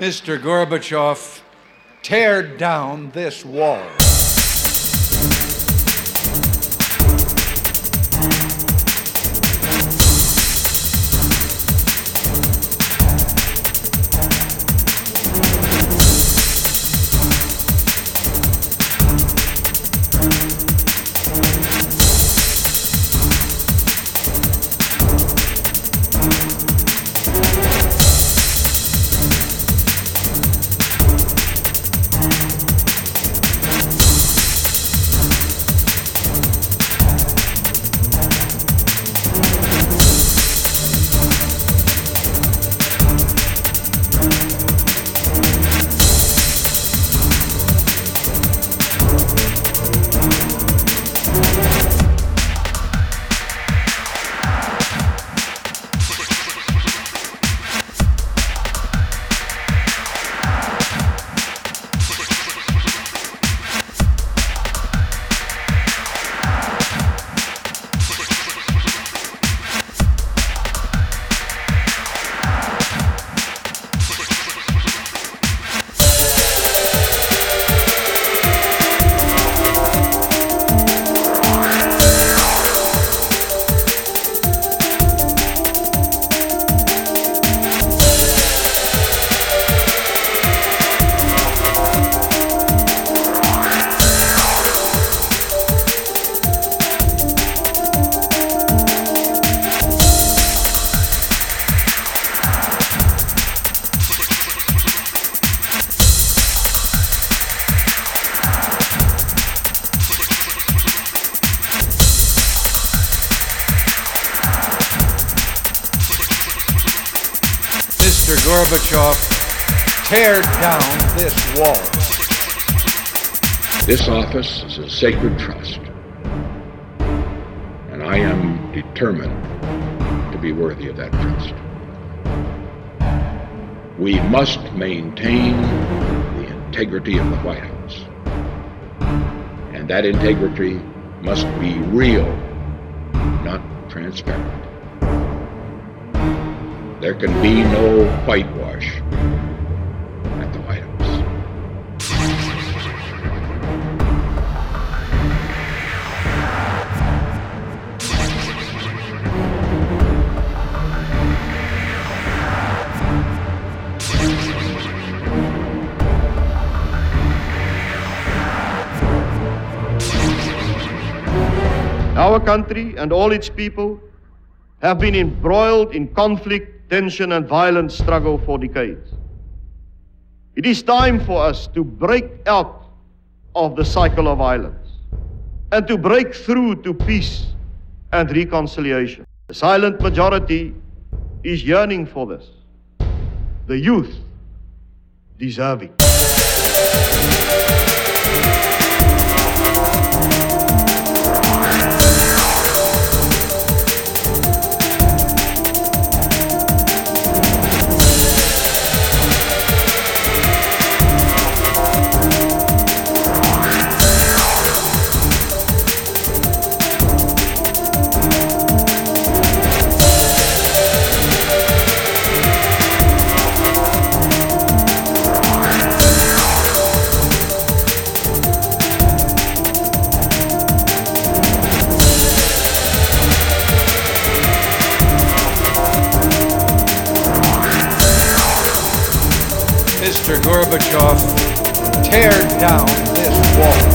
Mr. Gorbachev, tear down this wall. Mr. Gorbachev, tear down this wall. This office is a sacred trust, and I am determined to be worthy of that trust. We must maintain the integrity of the White House, and that integrity must be real, not transparent. There can be no whitewash at the White House. Our country and all its people have been embroiled in conflict, tension, and violent struggle for decades. It is time for us to break out of the cycle of violence and to break through to peace and reconciliation. The silent majority is yearning for this. The youth deserve it. Mr. Gorbachev, tear down this wall.